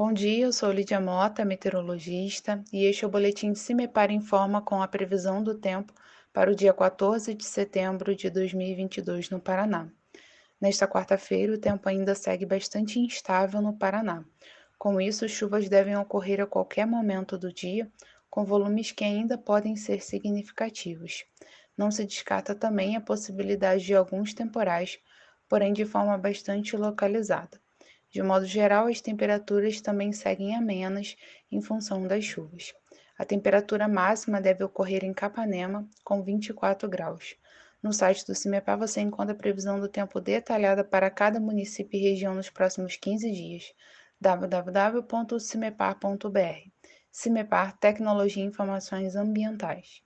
Bom dia, eu sou Lídia Mota, meteorologista, e este é o boletim CIMEPAR Informa com a previsão do tempo para o dia 14 de setembro de 2022 no Paraná. Nesta quarta-feira, o tempo ainda segue bastante instável no Paraná. Com isso, chuvas devem ocorrer a qualquer momento do dia, com volumes que ainda podem ser significativos. Não se descarta também a possibilidade de alguns temporais, porém de forma bastante localizada. De modo geral, as temperaturas também seguem amenas em função das chuvas. A temperatura máxima deve ocorrer em Capanema, com 24 graus. No site do CIMEPAR você encontra a previsão do tempo detalhada para cada município e região nos próximos 15 dias. www.cimepar.br CIMEPAR Tecnologia e Informações Ambientais.